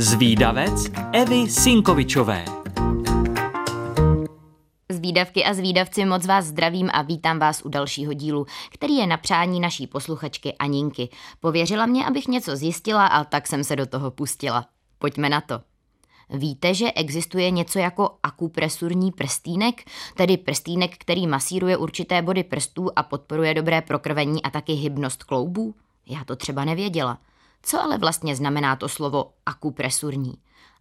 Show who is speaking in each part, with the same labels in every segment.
Speaker 1: Zvídavec Evy Sinkovičové.
Speaker 2: Zvídavky a zvídavci moc vás zdravím a vítám vás u dalšího dílu, který je na přání naší posluchačky Aninky. Pověřila mě, abych něco zjistila a tak jsem se do toho pustila. Pojďme na to. Víte, že existuje něco jako akupresurní prstýnek, tedy prstýnek, který masíruje určité body prstů a podporuje dobré prokrvení a taky hybnost kloubů? Já to třeba nevěděla. Co ale vlastně znamená to slovo akupresurní?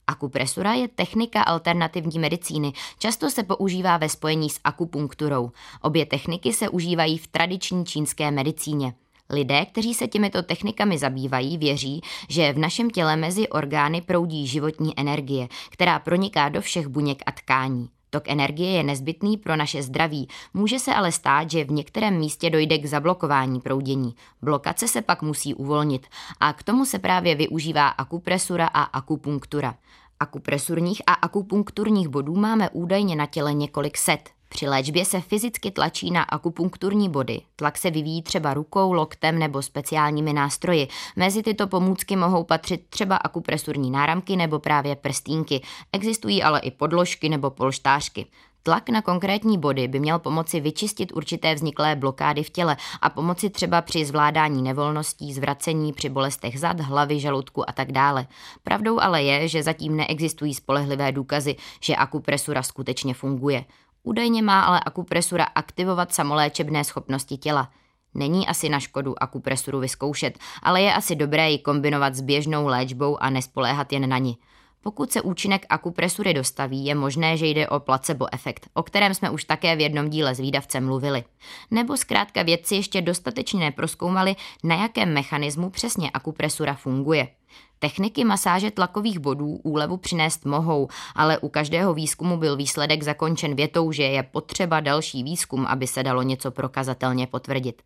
Speaker 2: Akupresura je technika alternativní medicíny. Často se používá ve spojení s akupunkturou. Obě techniky se užívají v tradiční čínské medicíně. Lidé, kteří se těmito technikami zabývají, věří, že v našem těle mezi orgány proudí životní energie, která proniká do všech buněk a tkání. Tok energie je nezbytný pro naše zdraví, může se ale stát, že v některém místě dojde k zablokování proudění. Blokace se pak musí uvolnit a k tomu se právě využívá akupresura a akupunktura. Akupresurních a akupunkturních bodů máme údajně na těle několik set. Při léčbě se fyzicky tlačí na akupunkturní body. Tlak se vyvíjí třeba rukou, loktem nebo speciálními nástroji. Mezi tyto pomůcky mohou patřit třeba akupresurní náramky nebo právě prstínky. Existují ale i podložky nebo polštářky. Tlak na konkrétní body by měl pomoci vyčistit určité vzniklé blokády v těle a pomoci třeba při zvládání nevolností, zvracení, při bolestech zad, hlavy, žaludku a tak dále. Pravdou ale je, že zatím neexistují spolehlivé důkazy, že akupresura skutečně funguje. Údajně má ale akupresura aktivovat samoléčebné schopnosti těla. Není asi na škodu akupresuru vyzkoušet, ale je asi dobré ji kombinovat s běžnou léčbou a nespoléhat jen na ní. Pokud se účinek akupresury dostaví, je možné, že jde o placebo efekt, o kterém jsme už také v jednom díle s výdavcem mluvili. Nebo zkrátka vědci ještě dostatečně neproskoumali, na jakém mechanismu přesně akupresura funguje. Techniky masáže tlakových bodů úlevu přinést mohou, ale u každého výzkumu byl výsledek zakončen větou, že je potřeba další výzkum, aby se dalo něco prokazatelně potvrdit.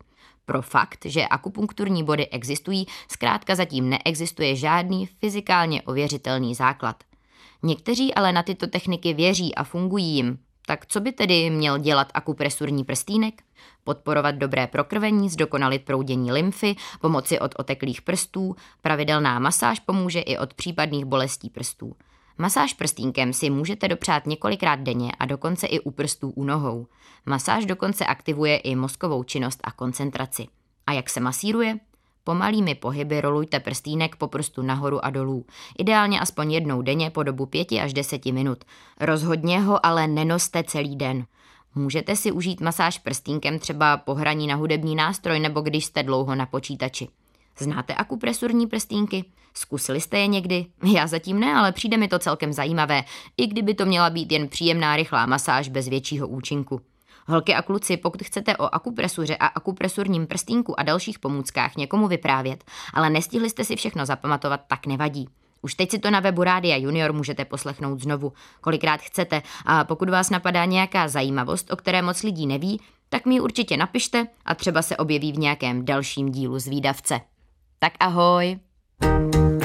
Speaker 2: Pro fakt, že akupunkturní body existují, zkrátka zatím neexistuje žádný fyzikálně ověřitelný základ. Někteří ale na tyto techniky věří a fungují jim. Tak co by tedy měl dělat akupresurní prstýnek? Podporovat dobré prokrvení, zdokonalit proudění lymfy, pomoci od oteklých prstů, pravidelná masáž pomůže i od případných bolestí prstů. Masáž prstínkem si můžete dopřát několikrát denně a dokonce i u prstů u nohou. Masáž dokonce aktivuje i mozkovou činnost a koncentraci. A jak se masíruje? Pomalými pohyby rolujte prstínek po prstu nahoru a dolů. Ideálně aspoň jednou denně po dobu 5 až 10 minut. Rozhodně ho ale nenoste celý den. Můžete si užít masáž prstínkem třeba po hraní na hudební nástroj nebo když jste dlouho na počítači. Znáte akupresurní prstínky? Zkusili jste je někdy? Já zatím ne, ale přijde mi to celkem zajímavé, i kdyby to měla být jen příjemná rychlá masáž bez většího účinku. Holky a kluci, pokud chcete o akupresuře a akupresurním prstínku a dalších pomůckách někomu vyprávět, ale nestihli jste si všechno zapamatovat, tak nevadí. Už teď si to na webu Rádia Junior můžete poslechnout znovu, kolikrát chcete a pokud vás napadá nějaká zajímavost, o které moc lidí neví, tak mi určitě napište a třeba se objeví v nějakém dalším dílu z výdavce. Tak ahoj! thank you